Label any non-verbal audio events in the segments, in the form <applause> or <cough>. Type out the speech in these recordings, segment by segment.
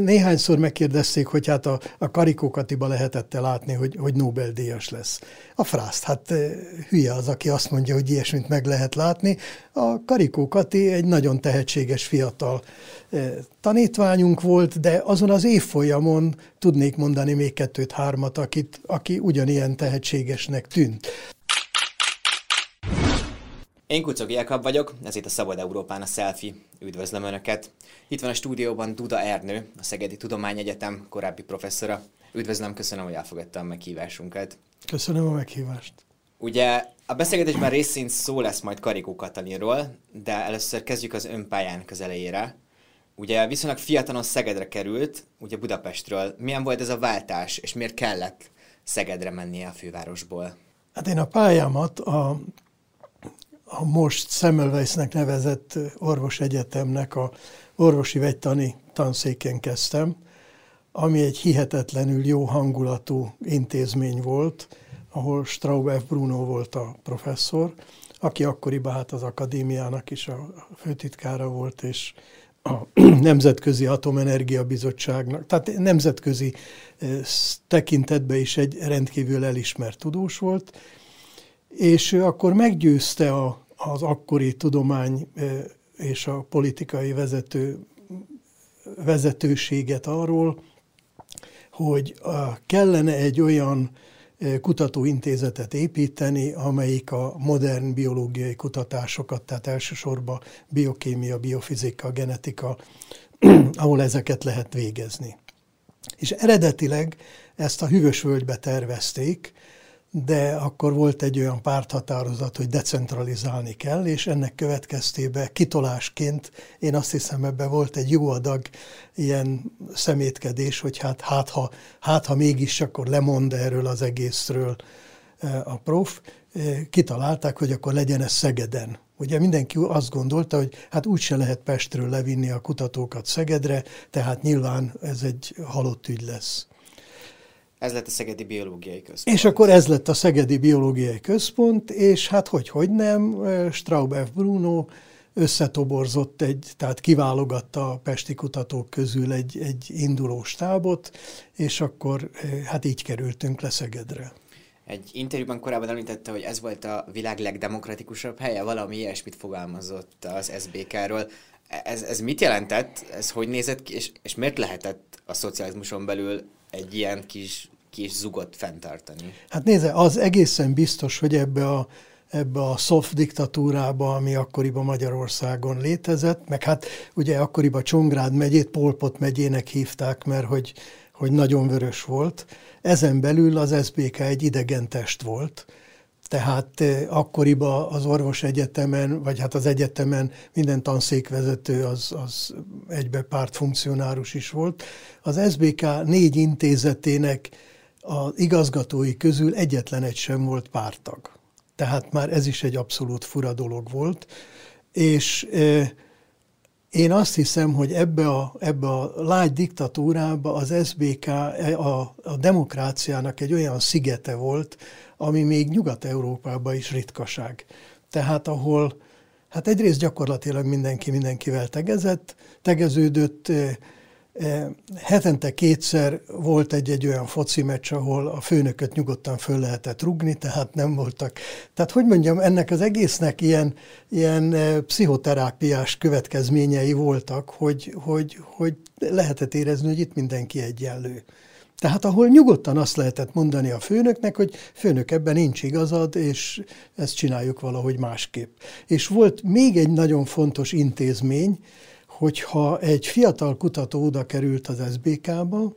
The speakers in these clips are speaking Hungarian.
Néhányszor megkérdezték, hogy hát a, a Karikókatiba lehetette látni, hogy, hogy Nobel-díjas lesz. A frászt, hát eh, hülye az, aki azt mondja, hogy ilyesmit meg lehet látni. A Karikókati egy nagyon tehetséges fiatal eh, tanítványunk volt, de azon az évfolyamon tudnék mondani még kettőt-hármat, akit, aki ugyanilyen tehetségesnek tűnt. Én Kucog Jakab vagyok, ez itt a Szabad Európán a Selfie. Üdvözlöm Önöket! Itt van a stúdióban Duda Ernő, a Szegedi Tudományegyetem korábbi professzora. Üdvözlöm, köszönöm, hogy elfogadta a meghívásunkat. Köszönöm a meghívást. Ugye a beszélgetésben részint szó lesz majd Karikó Katalinról, de először kezdjük az önpályán az elejére. Ugye viszonylag fiatalon Szegedre került, ugye Budapestről. Milyen volt ez a váltás, és miért kellett Szegedre mennie a fővárosból? Hát én a pályámat a a most Semmelweisnek nevezett orvos egyetemnek a orvosi vegytani tanszéken kezdtem, ami egy hihetetlenül jó hangulatú intézmény volt, ahol Straub. Bruno volt a professzor, aki akkoriban hát az akadémiának is a főtitkára volt, és a <clears throat> Nemzetközi Atomenergia Bizottságnak, tehát nemzetközi tekintetben is egy rendkívül elismert tudós volt, és akkor meggyőzte a, az akkori tudomány és a politikai vezető, vezetőséget arról, hogy kellene egy olyan kutatóintézetet építeni, amelyik a modern biológiai kutatásokat, tehát elsősorban biokémia, biofizika, genetika, <clears throat> ahol ezeket lehet végezni. És eredetileg ezt a Hűvösvölgybe tervezték, de akkor volt egy olyan párthatározat, hogy decentralizálni kell, és ennek következtében kitolásként én azt hiszem ebben volt egy jó adag ilyen szemétkedés, hogy hát, hát, ha, hát ha mégis akkor lemond erről az egészről e, a prof, e, kitalálták, hogy akkor legyen ez Szegeden. Ugye mindenki azt gondolta, hogy hát úgyse lehet Pestről levinni a kutatókat Szegedre, tehát nyilván ez egy halott ügy lesz. Ez lett a Szegedi Biológiai Központ. És akkor ez lett a Szegedi Biológiai Központ, és hát hogy, hogy nem, Straub F. Bruno összetoborzott egy, tehát kiválogatta a pesti kutatók közül egy, egy induló stábot, és akkor hát így kerültünk le Szegedre. Egy interjúban korábban említette, hogy ez volt a világ legdemokratikusabb helye, valami ilyesmit fogalmazott az SBK-ról. Ez, ez mit jelentett, ez hogy nézett ki, és, és miért lehetett a szocializmuson belül egy ilyen kis, kis zugot fenntartani? Hát nézze, az egészen biztos, hogy ebbe a, ebbe a soft diktatúrába, ami akkoriban Magyarországon létezett, meg hát ugye akkoriban Csongrád megyét Polpot megyének hívták, mert hogy, hogy nagyon vörös volt. Ezen belül az SBK egy idegen test volt, tehát eh, akkoriban az orvos egyetemen, vagy hát az egyetemen minden tanszékvezető az, az egybe pártfunkcionárus is volt. Az SBK négy intézetének az igazgatói közül egyetlen egy sem volt pártag. Tehát már ez is egy abszolút fura dolog volt. És e, én azt hiszem, hogy ebbe a, ebbe a lágy diktatúrába az SBK a, a demokráciának egy olyan szigete volt, ami még Nyugat-Európában is ritkaság. Tehát ahol hát egyrészt gyakorlatilag mindenki mindenkivel tegezett, tegeződött, hetente kétszer volt egy-egy olyan foci meccs, ahol a főnököt nyugodtan föl lehetett rugni, tehát nem voltak. Tehát hogy mondjam, ennek az egésznek ilyen, ilyen pszichoterápiás következményei voltak, hogy, hogy, hogy lehetett érezni, hogy itt mindenki egyenlő. Tehát ahol nyugodtan azt lehetett mondani a főnöknek, hogy főnök ebben nincs igazad, és ezt csináljuk valahogy másképp. És volt még egy nagyon fontos intézmény, hogyha egy fiatal kutató oda került az SBK-ba,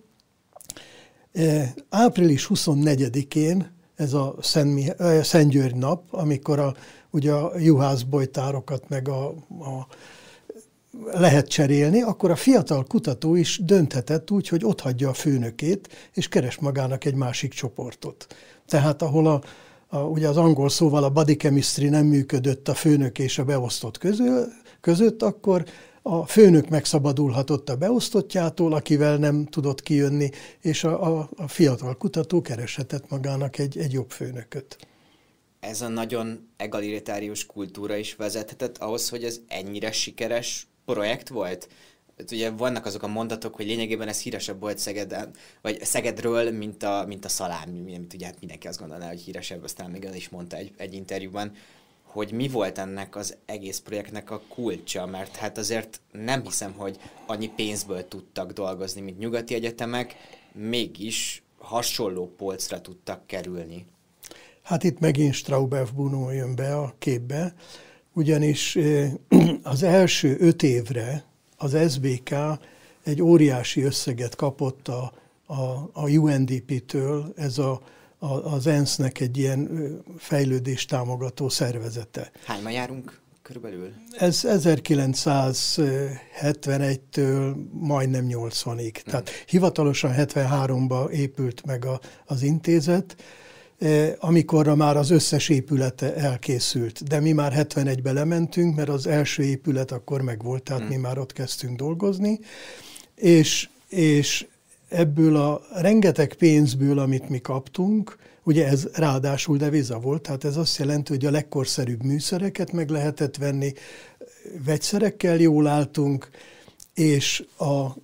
eh, április 24-én, ez a Szent, eh, Szent György nap, amikor a, ugye a juhászbojtárokat meg a, a lehet cserélni, akkor a fiatal kutató is dönthetett úgy, hogy ott hagyja a főnökét, és keres magának egy másik csoportot. Tehát ahol a, a, ugye az angol szóval a body chemistry nem működött a főnök és a beosztott közül, között, akkor a főnök megszabadulhatott a beosztottjától, akivel nem tudott kijönni, és a, a, a fiatal kutató kereshetett magának egy, egy jobb főnököt. Ez a nagyon egalitárius kultúra is vezethetett ahhoz, hogy ez ennyire sikeres projekt volt? ugye vannak azok a mondatok, hogy lényegében ez híresebb volt Szegeden, vagy Szegedről, mint a, mint a szalám, mint ugye hát mindenki azt gondolná, hogy híresebb, aztán még el is mondta egy, egy interjúban, hogy mi volt ennek az egész projektnek a kulcsa, mert hát azért nem hiszem, hogy annyi pénzből tudtak dolgozni, mint nyugati egyetemek, mégis hasonló polcra tudtak kerülni. Hát itt megint Straubef Bruno jön be a képbe, ugyanis <clears throat> az első öt évre az SBK egy óriási összeget kapott a, a, a UNDP-től, ez a, a, az ENSZ-nek egy ilyen fejlődés támogató szervezete. Hányma járunk körülbelül? Ez 1971-től majdnem 80-ig. Hmm. Tehát hivatalosan 73-ban épült meg a, az intézet, amikorra már az összes épülete elkészült. De mi már 71-ben lementünk, mert az első épület akkor megvolt, tehát hmm. mi már ott kezdtünk dolgozni, és, és ebből a rengeteg pénzből, amit mi kaptunk, ugye ez ráadásul deviza volt, tehát ez azt jelenti, hogy a legkorszerűbb műszereket meg lehetett venni, vegyszerekkel jól álltunk, és a,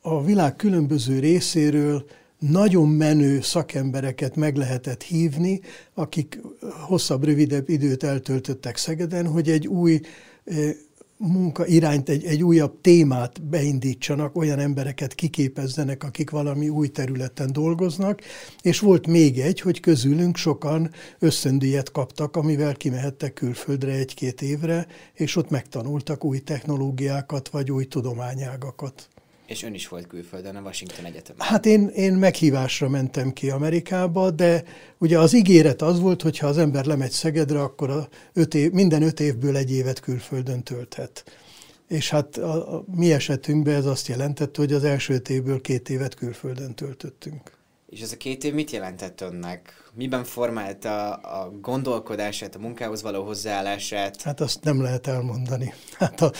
a világ különböző részéről nagyon menő szakembereket meg lehetett hívni, akik hosszabb, rövidebb időt eltöltöttek Szegeden, hogy egy új eh, munka irányt, egy, egy újabb témát beindítsanak, olyan embereket kiképezzenek, akik valami új területen dolgoznak, és volt még egy, hogy közülünk sokan összöndíjat kaptak, amivel kimehettek külföldre egy-két évre, és ott megtanultak új technológiákat, vagy új tudományágakat. És ön is volt külföldön, a Washington Egyetem. Hát én, én meghívásra mentem ki Amerikába, de ugye az ígéret az volt, hogy ha az ember lemegy Szegedre, akkor a öt év, minden öt évből egy évet külföldön tölthet. És hát a, a mi esetünkben ez azt jelentette, hogy az első öt évből két évet külföldön töltöttünk. És ez a két év mit jelentett önnek? Miben formálta a gondolkodását, a munkához való hozzáállását? Hát azt nem lehet elmondani. Hát a,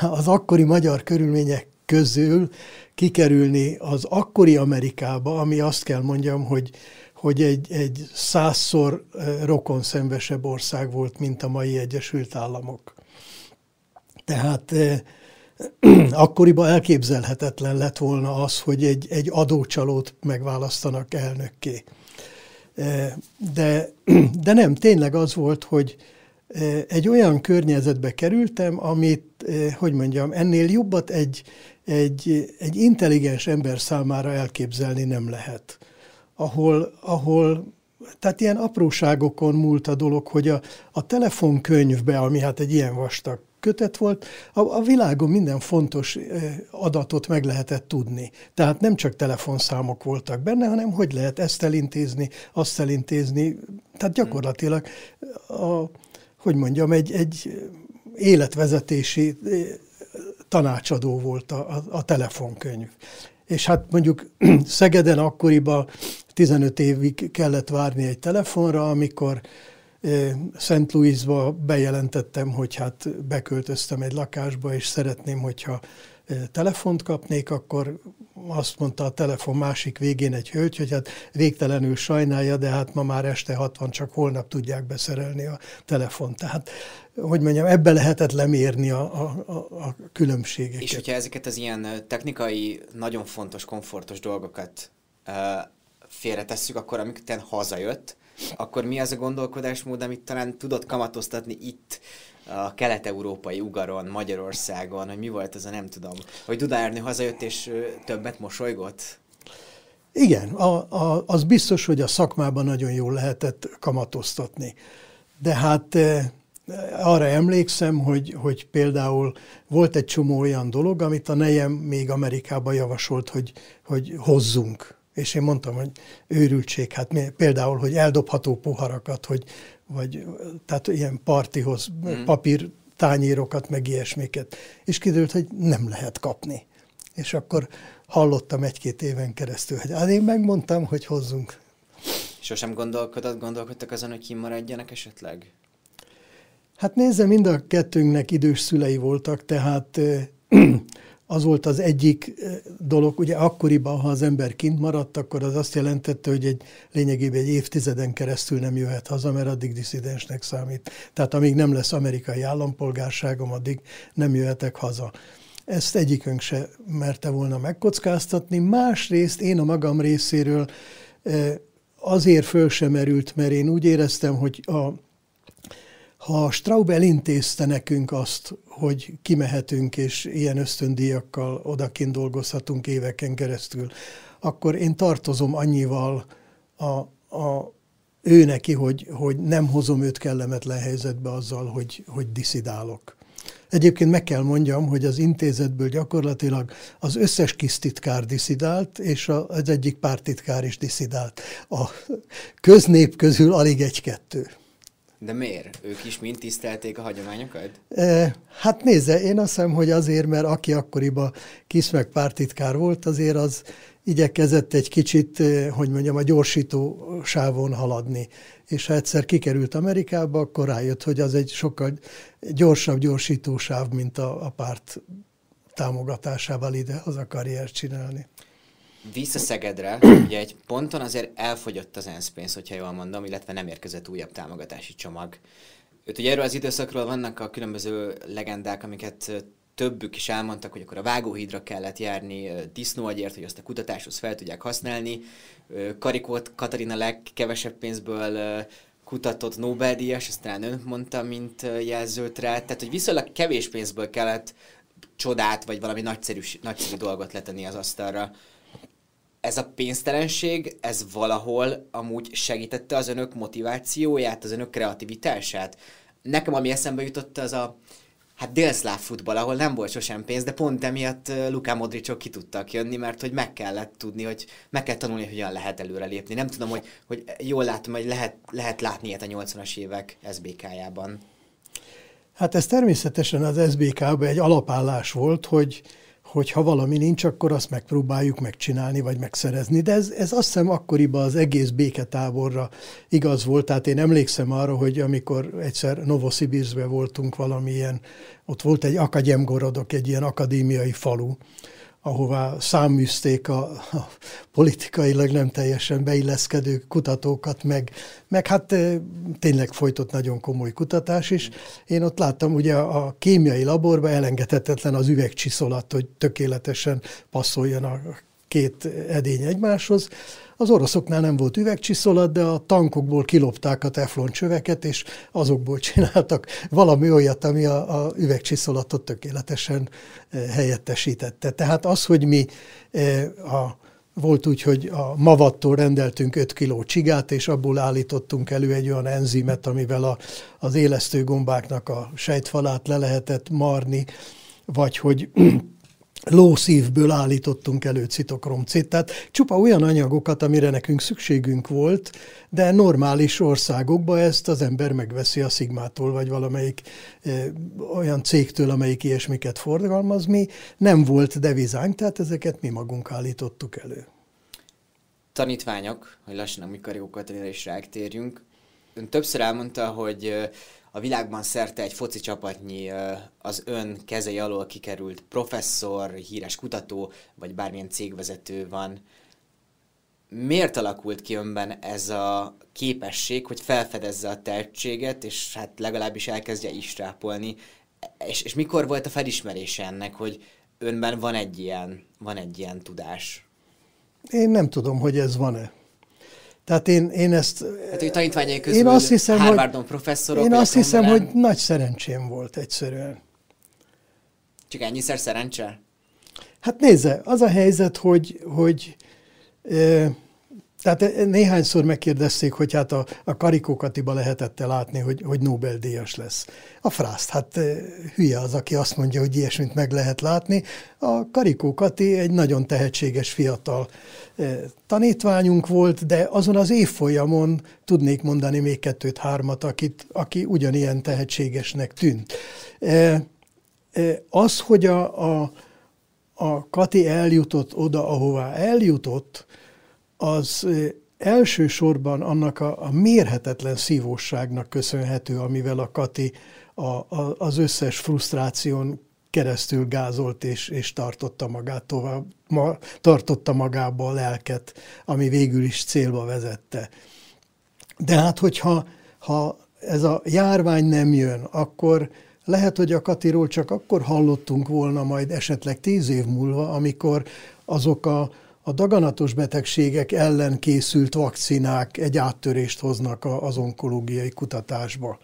az akkori magyar körülmények közül kikerülni az akkori Amerikába, ami azt kell mondjam, hogy, hogy egy, egy százszor rokon szembesebb ország volt, mint a mai Egyesült Államok. Tehát eh, <clears throat> akkoriban elképzelhetetlen lett volna az, hogy egy, egy adócsalót megválasztanak elnökké. De, <clears throat> de nem, tényleg az volt, hogy, egy olyan környezetbe kerültem, amit, hogy mondjam, ennél jobbat egy, egy, egy intelligens ember számára elképzelni nem lehet. Ahol, ahol tehát ilyen apróságokon múlt a dolog, hogy a, a telefonkönyvbe, ami hát egy ilyen vastag kötet volt, a, a világon minden fontos adatot meg lehetett tudni. Tehát nem csak telefonszámok voltak benne, hanem hogy lehet ezt elintézni, azt elintézni. Tehát gyakorlatilag a, hogy mondjam, egy, egy életvezetési eh, tanácsadó volt a, a, a telefonkönyv. És hát mondjuk <clears throat> Szegeden akkoriban 15 évig kellett várni egy telefonra, amikor eh, Szent Louisba bejelentettem, hogy hát beköltöztem egy lakásba, és szeretném, hogyha telefont kapnék, akkor azt mondta a telefon másik végén egy hölgy, hogy hát végtelenül sajnálja, de hát ma már este 60, csak holnap tudják beszerelni a telefont. Tehát, hogy mondjam, ebbe lehetett lemérni a, a, a különbségeket. És hogyha ezeket az ilyen technikai, nagyon fontos, komfortos dolgokat uh, félretesszük, akkor amikor hazajött, akkor mi az a gondolkodásmód, amit talán tudott kamatoztatni itt a kelet-európai ugaron, Magyarországon, hogy mi volt az a nem tudom, hogy Duda Ernő hazajött és többet mosolygott? Igen, a, a, az biztos, hogy a szakmában nagyon jól lehetett kamatoztatni. De hát arra emlékszem, hogy, hogy például volt egy csomó olyan dolog, amit a nejem még Amerikában javasolt, hogy, hogy hozzunk. És én mondtam, hogy őrültség, hát például, hogy eldobható poharakat, hogy vagy tehát ilyen partihoz mm. papír tányérokat, meg ilyesmiket. És kiderült, hogy nem lehet kapni. És akkor hallottam egy-két éven keresztül, hogy hát én megmondtam, hogy hozzunk. Sosem gondolkodott, gondolkodtak azon, hogy kimaradjanak esetleg? Hát nézze, mind a kettőnknek idős szülei voltak, tehát az volt az egyik eh, dolog, ugye akkoriban, ha az ember kint maradt, akkor az azt jelentette, hogy egy lényegében egy évtizeden keresztül nem jöhet haza, mert addig diszidensnek számít. Tehát amíg nem lesz amerikai állampolgárságom, addig nem jöhetek haza. ezt egyikünk se merte volna megkockáztatni. Másrészt én a magam részéről azért föl sem erült, mert én úgy éreztem, hogy a, ha Straub elintézte nekünk azt, hogy kimehetünk, és ilyen ösztöndíjakkal odakint dolgozhatunk éveken keresztül, akkor én tartozom annyival a, a ő neki, hogy, hogy nem hozom őt kellemetlen helyzetbe azzal, hogy, hogy diszidálok. Egyébként meg kell mondjam, hogy az intézetből gyakorlatilag az összes kisztitkár diszidált, és az egyik pártitkár is diszidált. A köznép közül alig egy-kettő. De miért? Ők is mind tisztelték a hagyományokat? E, hát nézze, én azt hiszem, hogy azért, mert aki akkoriban kis meg pártitkár volt, azért az igyekezett egy kicsit, hogy mondjam, a gyorsító sávon haladni. És ha egyszer kikerült Amerikába, akkor rájött, hogy az egy sokkal gyorsabb gyorsító sáv, mint a, a párt támogatásával ide az a karriert csinálni. Vissza Szegedre, ugye egy ponton azért elfogyott az ENSZ pénz, hogyha jól mondom, illetve nem érkezett újabb támogatási csomag. Őt ugye erről az időszakról vannak a különböző legendák, amiket többük is elmondtak, hogy akkor a vágóhídra kellett járni disznóagyért, hogy azt a kutatáshoz fel tudják használni. Karikót Katarina legkevesebb pénzből kutatott Nobel-díjas, ezt ön mondta, mint jelzőt rá. Tehát, hogy viszonylag kevés pénzből kellett csodát, vagy valami nagyszerű, nagyszerű dolgot letenni az asztalra ez a pénztelenség, ez valahol amúgy segítette az önök motivációját, az önök kreativitását? Nekem ami eszembe jutott, az a hát délszláv futball, ahol nem volt sosem pénz, de pont emiatt Luka Modricok ki tudtak jönni, mert hogy meg kellett tudni, hogy meg kell tanulni, hogy hogyan lehet előrelépni. Nem tudom, hogy, hogy jól látom, hogy lehet, lehet látni ilyet a 80-as évek SBK-jában. Hát ez természetesen az SBK-ban egy alapállás volt, hogy, hogy ha valami nincs, akkor azt megpróbáljuk megcsinálni, vagy megszerezni. De ez, ez azt hiszem akkoriban az egész béketáborra igaz volt. Tehát én emlékszem arra, hogy amikor egyszer Novosibirskben voltunk valamilyen, ott volt egy akadjemgorodok, egy ilyen akadémiai falu, ahová száműzték a, a politikailag nem teljesen beilleszkedő kutatókat, meg, meg hát tényleg folytott nagyon komoly kutatás is. Én ott láttam, ugye a kémiai laborban elengedhetetlen az üvegcsiszolat, hogy tökéletesen passzoljon a két edény egymáshoz. Az oroszoknál nem volt üvegcsiszolat, de a tankokból kilopták a teflon csöveket, és azokból csináltak valami olyat, ami a, a üvegcsiszolatot tökéletesen eh, helyettesítette. Tehát az, hogy mi eh, a volt úgy, hogy a mavattól rendeltünk 5 kiló csigát, és abból állítottunk elő egy olyan enzimet, amivel a, az élesztő gombáknak a sejtfalát le lehetett marni, vagy hogy lószívből állítottunk elő citokromcét, tehát csupa olyan anyagokat, amire nekünk szükségünk volt, de normális országokban ezt az ember megveszi a Szigmától, vagy valamelyik e, olyan cégtől, amelyik ilyesmiket forgalmaz. Mi nem volt devizánk, tehát ezeket mi magunk állítottuk elő. Tanítványok, hogy lassan a Mikarió is ráktérjünk. Ön többször elmondta, hogy a világban szerte egy foci csapatnyi az ön kezei alól kikerült professzor, híres kutató, vagy bármilyen cégvezető van. Miért alakult ki önben ez a képesség, hogy felfedezze a tehetséget, és hát legalábbis elkezdje istrápolni? És, és mikor volt a felismerése ennek, hogy önben van egy ilyen, van egy ilyen tudás? Én nem tudom, hogy ez van-e. Tehát én, én ezt... Hát, hogy tanítványai közül én azt hiszem, Harvardon hogy, professzorok... Én azt hiszem, hogy nagy szerencsém volt egyszerűen. Csak ennyiszer szerencse? Hát nézze, az a helyzet, hogy, hogy e, tehát néhányszor megkérdezték, hogy hát a, a karikókatiba lehetett -e látni, hogy, hogy Nobel-díjas lesz. A frászt, hát hülye az, aki azt mondja, hogy ilyesmit meg lehet látni. A karikókati egy nagyon tehetséges fiatal tanítványunk volt, de azon az évfolyamon tudnék mondani még kettőt-hármat, akit, aki ugyanilyen tehetségesnek tűnt. Az, hogy a, a, a Kati eljutott oda, ahová eljutott, az elsősorban annak a, a mérhetetlen szívóságnak köszönhető, amivel a Kati a, a, az összes frusztráción keresztül gázolt és, és tartotta magát tovább, ma, tartotta magába a lelket, ami végül is célba vezette. De hát, hogyha ha ez a járvány nem jön, akkor, lehet, hogy a Katiról csak akkor hallottunk volna majd esetleg tíz év múlva, amikor azok a, a daganatos betegségek ellen készült vakcinák egy áttörést hoznak az onkológiai kutatásba.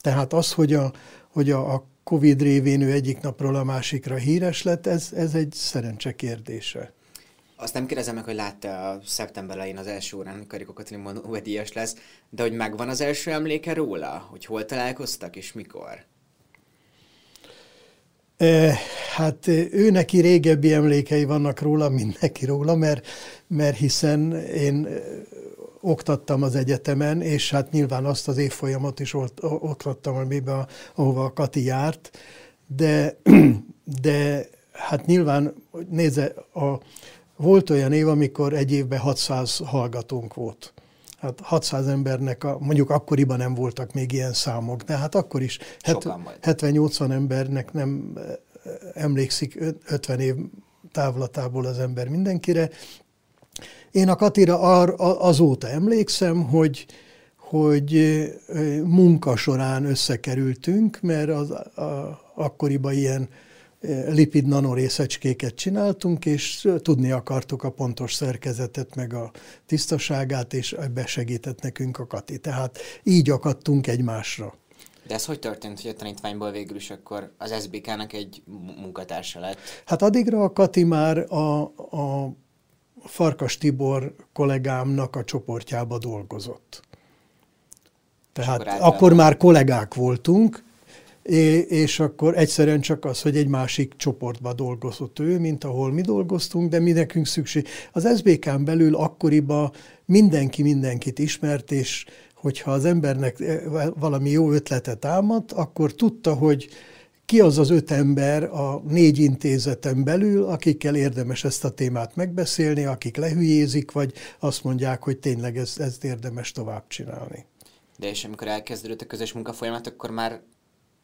Tehát az, hogy a, hogy a, a Covid révén ő egyik napról a másikra híres lett, ez, ez egy szerencse kérdése. Azt nem kérdezem meg, hogy látta a szeptember elején az első órán, amikor Kariko Katalin lesz, de hogy megvan az első emléke róla? Hogy hol találkoztak és mikor? Hát ő neki régebbi emlékei vannak róla, mint neki róla, mert, mert hiszen én oktattam az egyetemen, és hát nyilván azt az évfolyamot is ott, oktattam, amiben, ahova a Kati járt, de, <clears throat> de hát nyilván, nézze, a, volt olyan év, amikor egy évben 600 hallgatónk volt. Hát 600 embernek, a, mondjuk akkoriban nem voltak még ilyen számok, de hát akkor is 70-80 embernek nem eh, emlékszik 50 év távlatából az ember mindenkire. Én a Katira ar, azóta emlékszem, hogy, hogy eh, munka során összekerültünk, mert az, a, akkoriban ilyen lipid nanorészecskéket csináltunk, és tudni akartuk a pontos szerkezetet, meg a tisztaságát, és ebbe segített nekünk a Kati. Tehát így akadtunk egymásra. De ez hogy történt, hogy a tanítványból végül is akkor az SBK-nak egy munkatársa lett? Hát addigra a Kati már a, a Farkas Tibor kollégámnak a csoportjába dolgozott. Tehát akkor, akkor már kollégák voltunk, és akkor egyszerűen csak az, hogy egy másik csoportba dolgozott ő, mint ahol mi dolgoztunk, de mi nekünk szükség. Az SBK-n belül akkoriban mindenki mindenkit ismert, és hogyha az embernek eh, valami jó ötletet támadt, akkor tudta, hogy ki az az öt ember a négy intézeten belül, akikkel érdemes ezt a témát megbeszélni, akik lehülyézik, vagy azt mondják, hogy tényleg ezt, ezt érdemes tovább csinálni. De és amikor elkezdődött a közös munkafolyamat, akkor már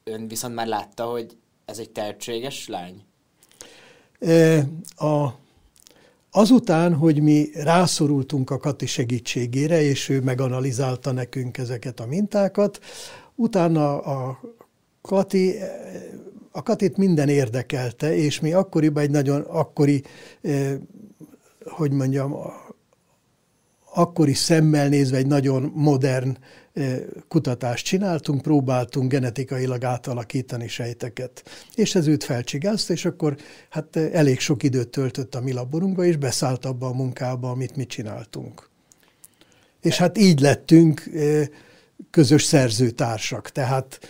ön viszont már látta, hogy ez egy tehetséges lány? A, azután, hogy mi rászorultunk a Kati segítségére, és ő meganalizálta nekünk ezeket a mintákat, utána a Kati, a Katit minden érdekelte, és mi akkoriban egy nagyon akkori, hogy mondjam, akkori szemmel nézve egy nagyon modern kutatást csináltunk, próbáltunk genetikailag átalakítani sejteket. És ez őt felcsigázta, és akkor hát elég sok időt töltött a mi laborunkba, és beszállt abba a munkába, amit mi csináltunk. És hát így lettünk közös szerzőtársak. Tehát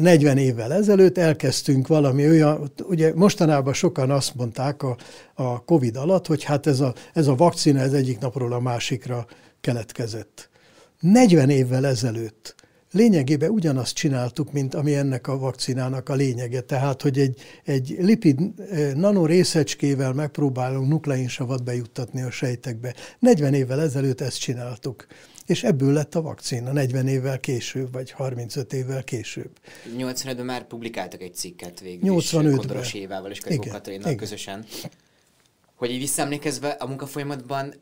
40 évvel ezelőtt elkezdtünk valami olyan, ugye mostanában sokan azt mondták a, a Covid alatt, hogy hát ez a, ez a vakcina ez egyik napról a másikra keletkezett. 40 évvel ezelőtt lényegében ugyanazt csináltuk, mint ami ennek a vakcinának a lényege. Tehát, hogy egy, egy lipid eh, nanorészecskével megpróbálunk nukleinsavat bejuttatni a sejtekbe. 40 évvel ezelőtt ezt csináltuk. És ebből lett a vakcina 40 évvel később, vagy 35 évvel később. 85-ben már publikáltak egy cikket végül 85-ben. Kondoros Évával és Karikó Katalinnal közösen. Hogy így visszaemlékezve a munkafolyamatban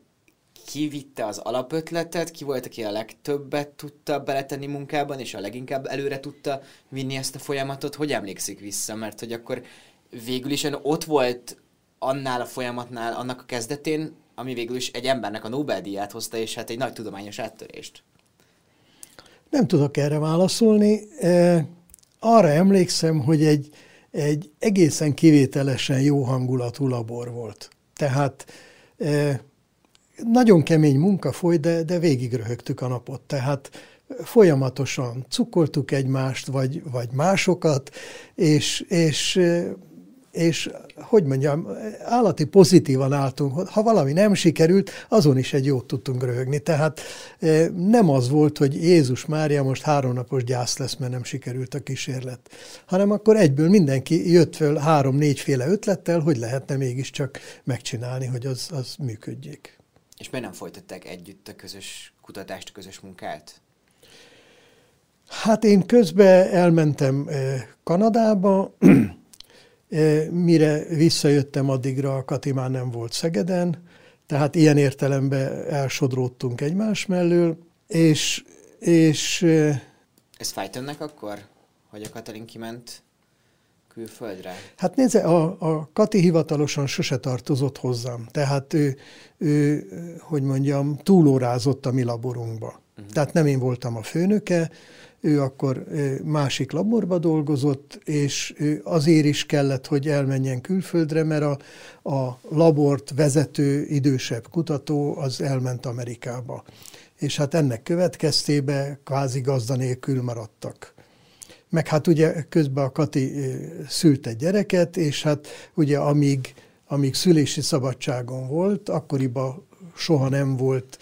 ki vitte az alapötletet, ki volt, aki a legtöbbet tudta beletenni munkában, és a leginkább előre tudta vinni ezt a folyamatot, hogy emlékszik vissza, mert hogy akkor végül is ott volt annál a folyamatnál, annak a kezdetén, ami végül is egy embernek a Nobel-díját hozta, és hát egy nagy tudományos áttörést. Nem tudok erre válaszolni. Arra emlékszem, hogy egy, egy egészen kivételesen jó hangulatú labor volt. Tehát nagyon kemény munka folyt, de, de végig röhögtük a napot. Tehát folyamatosan cukoltuk egymást, vagy, vagy másokat, és, és, és hogy mondjam, állati pozitívan álltunk. Ha valami nem sikerült, azon is egy jót tudtunk röhögni. Tehát nem az volt, hogy Jézus Mária most három napos gyász lesz, mert nem sikerült a kísérlet, hanem akkor egyből mindenki jött föl három-négyféle ötlettel, hogy lehetne mégiscsak megcsinálni, hogy az, az működjék. És miért nem folytatták együtt a közös kutatást, a közös munkát? Hát én közben elmentem eh, Kanadába, eh, mire visszajöttem addigra, a Kati már nem volt Szegeden, tehát ilyen értelemben elsodródtunk egymás mellől, és... és Ez fájt önnek akkor? hogy a Katalin kiment külföldre? Hát nézze, a, a Kati hivatalosan sose tartozott hozzám. Tehát ő, ő hogy mondjam, túlórázott a mi laborunkba. Uh-huh. Tehát nem én voltam a főnöke, ő akkor másik laborba dolgozott, és azért is kellett, hogy elmenjen külföldre, mert a, a labort vezető idősebb kutató az elment Amerikába. És hát ennek következtébe kvázi gazda nélkül maradtak. Meg hát ugye közben a Kati szült egy gyereket, és hát ugye amíg, amíg szülési szabadságon volt, akkoriban soha nem volt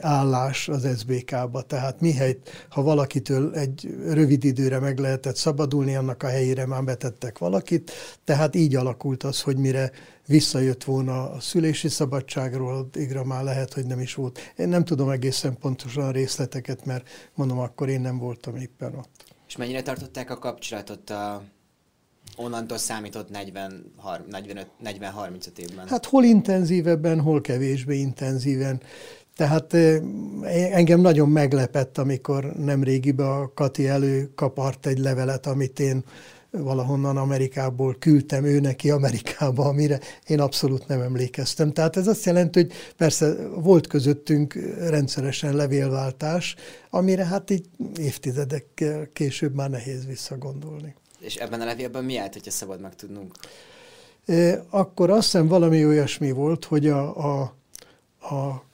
állás az SBK-ba. Tehát mihelyt, ha valakitől egy rövid időre meg lehetett szabadulni, annak a helyére már betettek valakit. Tehát így alakult az, hogy mire visszajött volna a szülési szabadságról, addigra már lehet, hogy nem is volt. Én nem tudom egészen pontosan a részleteket, mert mondom, akkor én nem voltam éppen ott. És mennyire tartották a kapcsolatot a onnantól számított 40-35 évben? Hát hol intenzívebben, hol kevésbé intenzíven. Tehát engem nagyon meglepett, amikor nem régiben a Kati előkapart egy levelet, amit én valahonnan Amerikából küldtem ő neki Amerikába, amire én abszolút nem emlékeztem. Tehát ez azt jelenti, hogy persze volt közöttünk rendszeresen levélváltás, amire hát így évtizedekkel később már nehéz visszagondolni. És ebben a levélben mi állt, hogyha szabad megtudnunk? Akkor azt hiszem valami olyasmi volt, hogy a, a, a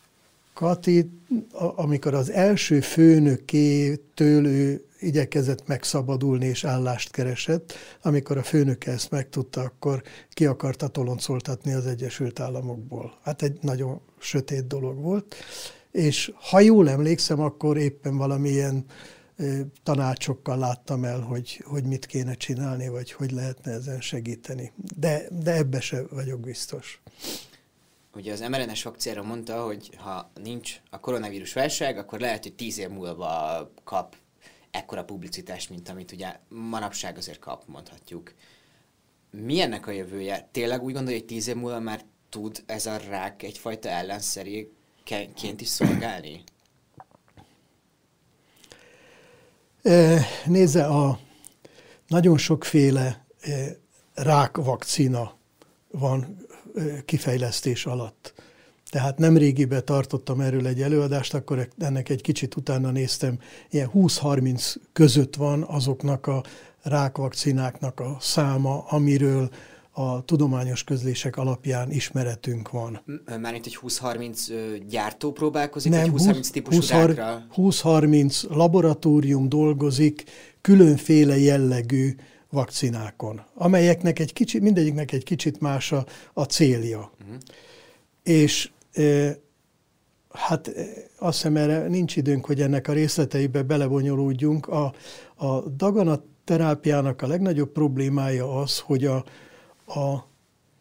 Kati, amikor az első főnökétől ő igyekezett megszabadulni és állást keresett, amikor a főnöke ezt megtudta, akkor ki akarta toloncoltatni az Egyesült Államokból. Hát egy nagyon sötét dolog volt, és ha jól emlékszem, akkor éppen valamilyen tanácsokkal láttam el, hogy, hogy mit kéne csinálni, vagy hogy lehetne ezen segíteni. De, de ebbe se vagyok biztos ugye az mRNA-s vakcinára mondta, hogy ha nincs a koronavírus válság, akkor lehet, hogy tíz év múlva kap ekkora publicitást, mint amit ugye manapság azért kap, mondhatjuk. Mi ennek a jövője? Tényleg úgy gondolja, hogy tíz év múlva már tud ez a rák egyfajta ellenszeréként is szolgálni? Nézze, a nagyon sokféle rákvakcina van kifejlesztés alatt. Tehát nem régiben tartottam erről egy előadást, akkor ennek egy kicsit utána néztem, ilyen 20-30 között van azoknak a rákvakcináknak a száma, amiről a tudományos közlések alapján ismeretünk van. Mármint, hogy 20-30 gyártó próbálkozik, Nem, vagy 20-30 típusú 20, rákra? 20-30 laboratórium dolgozik különféle jellegű vakcinákon, amelyeknek egy kicsit, mindegyiknek egy kicsit más a, a célja. Uh-huh. És e, hát azt hiszem erre nincs időnk, hogy ennek a részleteibe belebonyolódjunk. A, a daganatterápiának a legnagyobb problémája az, hogy a, a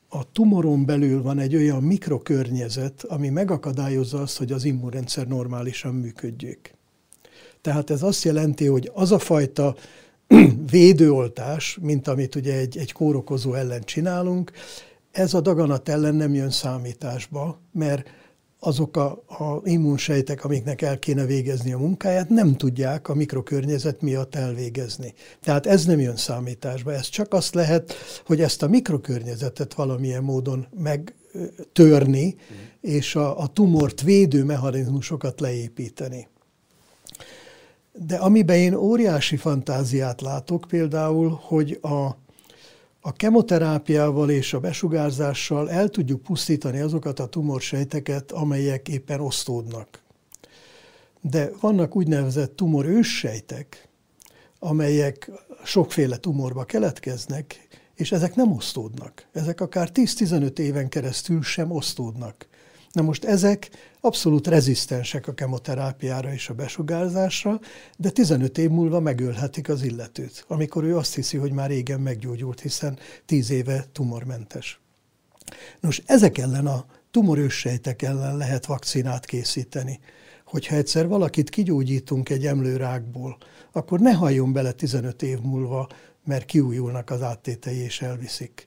a tumoron belül van egy olyan mikrokörnyezet, ami megakadályozza azt, hogy az immunrendszer normálisan működjék. Tehát ez azt jelenti, hogy az a fajta <clears throat> védőoltás, mint amit ugye egy, egy kórokozó ellen csinálunk, ez a daganat ellen nem jön számításba, mert azok a, a immunsejtek, amiknek el kéne végezni a munkáját, nem tudják a mikrokörnyezet miatt elvégezni. Tehát ez nem jön számításba. Ez csak azt lehet, hogy ezt a mikrokörnyezetet valamilyen módon megtörni, mm. és a, a tumort védő mechanizmusokat leépíteni. De amiben én óriási fantáziát látok például, hogy a, a kemoterápiával és a besugárzással el tudjuk pusztítani azokat a tumorsejteket, amelyek éppen osztódnak. De vannak úgynevezett tumorőssejtek, amelyek sokféle tumorba keletkeznek, és ezek nem osztódnak. Ezek akár 10-15 éven keresztül sem osztódnak. Na most ezek abszolút rezisztensek a kemoterápiára és a besugárzásra, de 15 év múlva megölhetik az illetőt, amikor ő azt hiszi, hogy már régen meggyógyult, hiszen 10 éve tumormentes. Nos, ezek ellen a tumorőssejtek ellen lehet vakcinát készíteni. Hogyha egyszer valakit kigyógyítunk egy emlőrákból, akkor ne halljon bele 15 év múlva, mert kiújulnak az áttétei és elviszik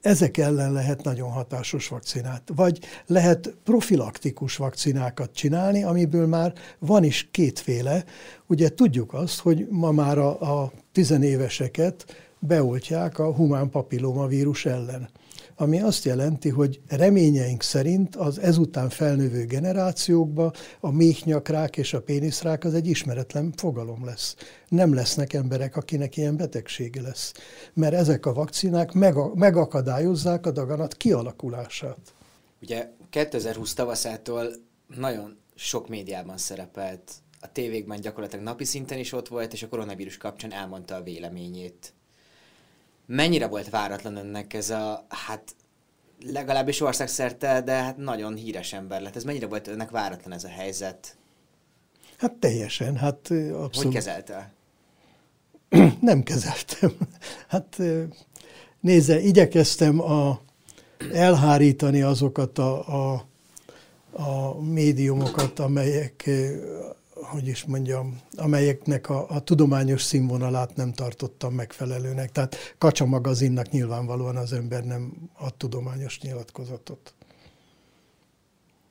ezek ellen lehet nagyon hatásos vakcinát. Vagy lehet profilaktikus vakcinákat csinálni, amiből már van is kétféle. Ugye tudjuk azt, hogy ma már a, a tizenéveseket beoltják a humán papillomavírus ellen ami azt jelenti, hogy reményeink szerint az ezután felnövő generációkba a méhnyakrák és a péniszrák az egy ismeretlen fogalom lesz. Nem lesznek emberek, akinek ilyen betegsége lesz, mert ezek a vakcinák megakadályozzák a daganat kialakulását. Ugye 2020 tavaszától nagyon sok médiában szerepelt, a tévékben gyakorlatilag napi szinten is ott volt, és a koronavírus kapcsán elmondta a véleményét mennyire volt váratlan önnek ez a, hát legalábbis országszerte, de hát nagyon híres ember lett. Ez mennyire volt önnek váratlan ez a helyzet? Hát teljesen, hát abszolút. Hogy kezelte? <clears throat> Nem kezeltem. <laughs> Hát nézze, igyekeztem a, elhárítani azokat a, a, a médiumokat, amelyek hogy is mondjam, amelyeknek a, a tudományos színvonalát nem tartottam megfelelőnek. Tehát Kacsa magazinnak nyilvánvalóan az ember nem ad tudományos nyilatkozatot.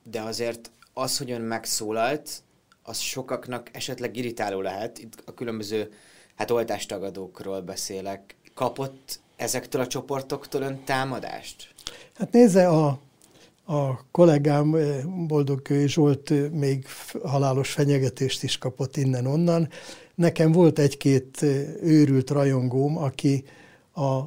De azért az, hogy ön megszólalt, az sokaknak esetleg irritáló lehet. Itt a különböző hát oltástagadókról beszélek. Kapott ezektől a csoportoktól ön támadást? Hát nézze, a, a kollégám eh, Boldog Zsolt eh, még halálos fenyegetést is kapott innen-onnan. Nekem volt egy-két eh, őrült rajongóm, aki a,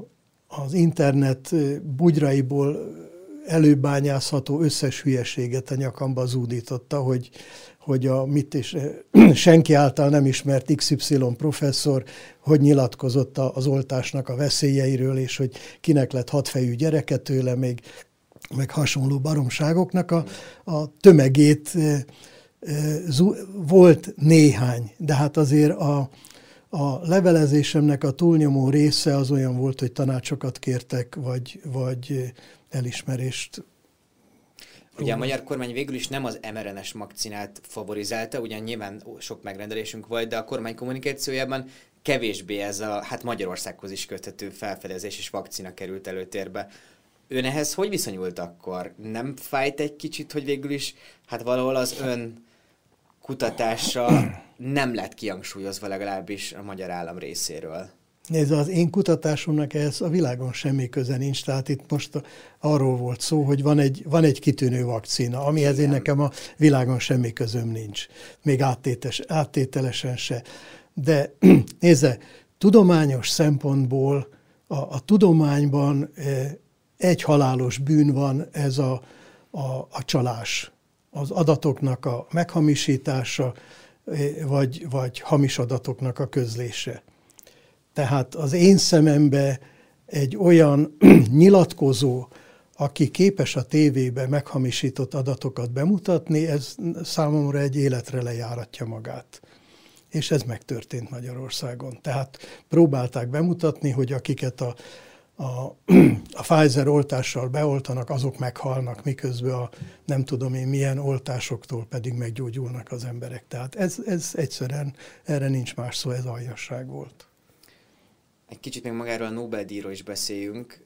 az internet bugyraiból előbányázható összes hülyeséget a nyakamba zúdította, hogy, hogy a mit is <clears throat> senki által nem ismert XY professzor, hogy nyilatkozott az oltásnak a veszélyeiről, és hogy kinek lett hatfejű gyereke tőle, még meg hasonló baromságoknak a, a tömegét volt néhány, de hát azért a, a levelezésemnek a túlnyomó része az olyan volt, hogy tanácsokat kértek, vagy, vagy elismerést Ugye a magyar kormány végül is nem az mRNS vakcinát favorizálta, ugyan nyilván sok megrendelésünk volt, de a kormány kommunikációjában kevésbé ez a hát Magyarországhoz is köthető felfedezés és vakcina került előtérbe. Ön ehhez hogy viszonyult akkor? Nem fájt egy kicsit, hogy végül is, hát valahol az ön kutatása <clears throat> nem lett kihangsúlyozva legalábbis a magyar állam részéről? Nézd, az én kutatásomnak ehhez a világon semmi köze nincs, tehát itt most arról volt szó, hogy van egy, van egy kitűnő vakcina, amihez én nekem a világon semmi közöm nincs, még áttétes, áttételesen se. De <clears throat> nézze, tudományos szempontból a, a tudományban eh, egy halálos bűn van ez a, a, a csalás, az adatoknak a meghamisítása, vagy, vagy hamis adatoknak a közlése. Tehát az én szemembe egy olyan <clears throat> nyilatkozó, aki képes a tévébe meghamisított adatokat bemutatni, ez számomra egy életre lejáratja magát. És ez megtörtént Magyarországon. Tehát próbálták bemutatni, hogy akiket a a, a Pfizer oltással beoltanak, azok meghalnak, miközben a nem tudom én milyen oltásoktól pedig meggyógyulnak az emberek. Tehát ez, ez egyszerűen, erre nincs más szó, ez aljasság volt. Egy kicsit még magáról a Nobel-díjról is beszéljünk.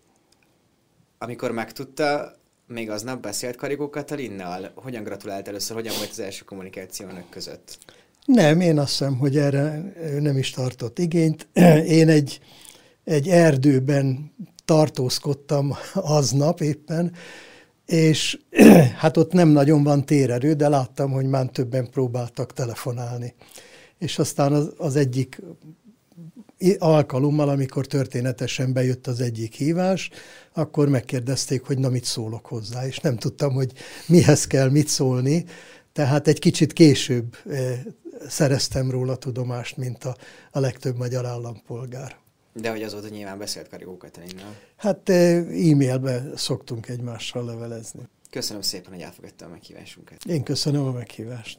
Amikor megtudta, még aznap beszélt Karigó Katalinnal? Hogyan gratulált először, hogyan volt az első kommunikáció önök között? Nem, én azt hiszem, hogy erre ő nem is tartott igényt. <clears throat> Én egy egy erdőben tartózkodtam aznap éppen, és <clears throat> hát ott nem nagyon van térerő, de láttam, hogy már többen próbáltak telefonálni. És aztán az, az egyik alkalommal, amikor történetesen bejött az egyik hívás, akkor megkérdezték, hogy na mit szólok hozzá, és nem tudtam, hogy mihez kell mit szólni, tehát egy kicsit később eh, szereztem róla tudomást, mint a, a legtöbb magyar állampolgár. De hogy azóta nyilván beszélt Karigó Katalinnal. Hát e-mailbe szoktunk egymással levelezni. Köszönöm szépen, hogy elfogadta a meghívásunkat. Én köszönöm a meghívást.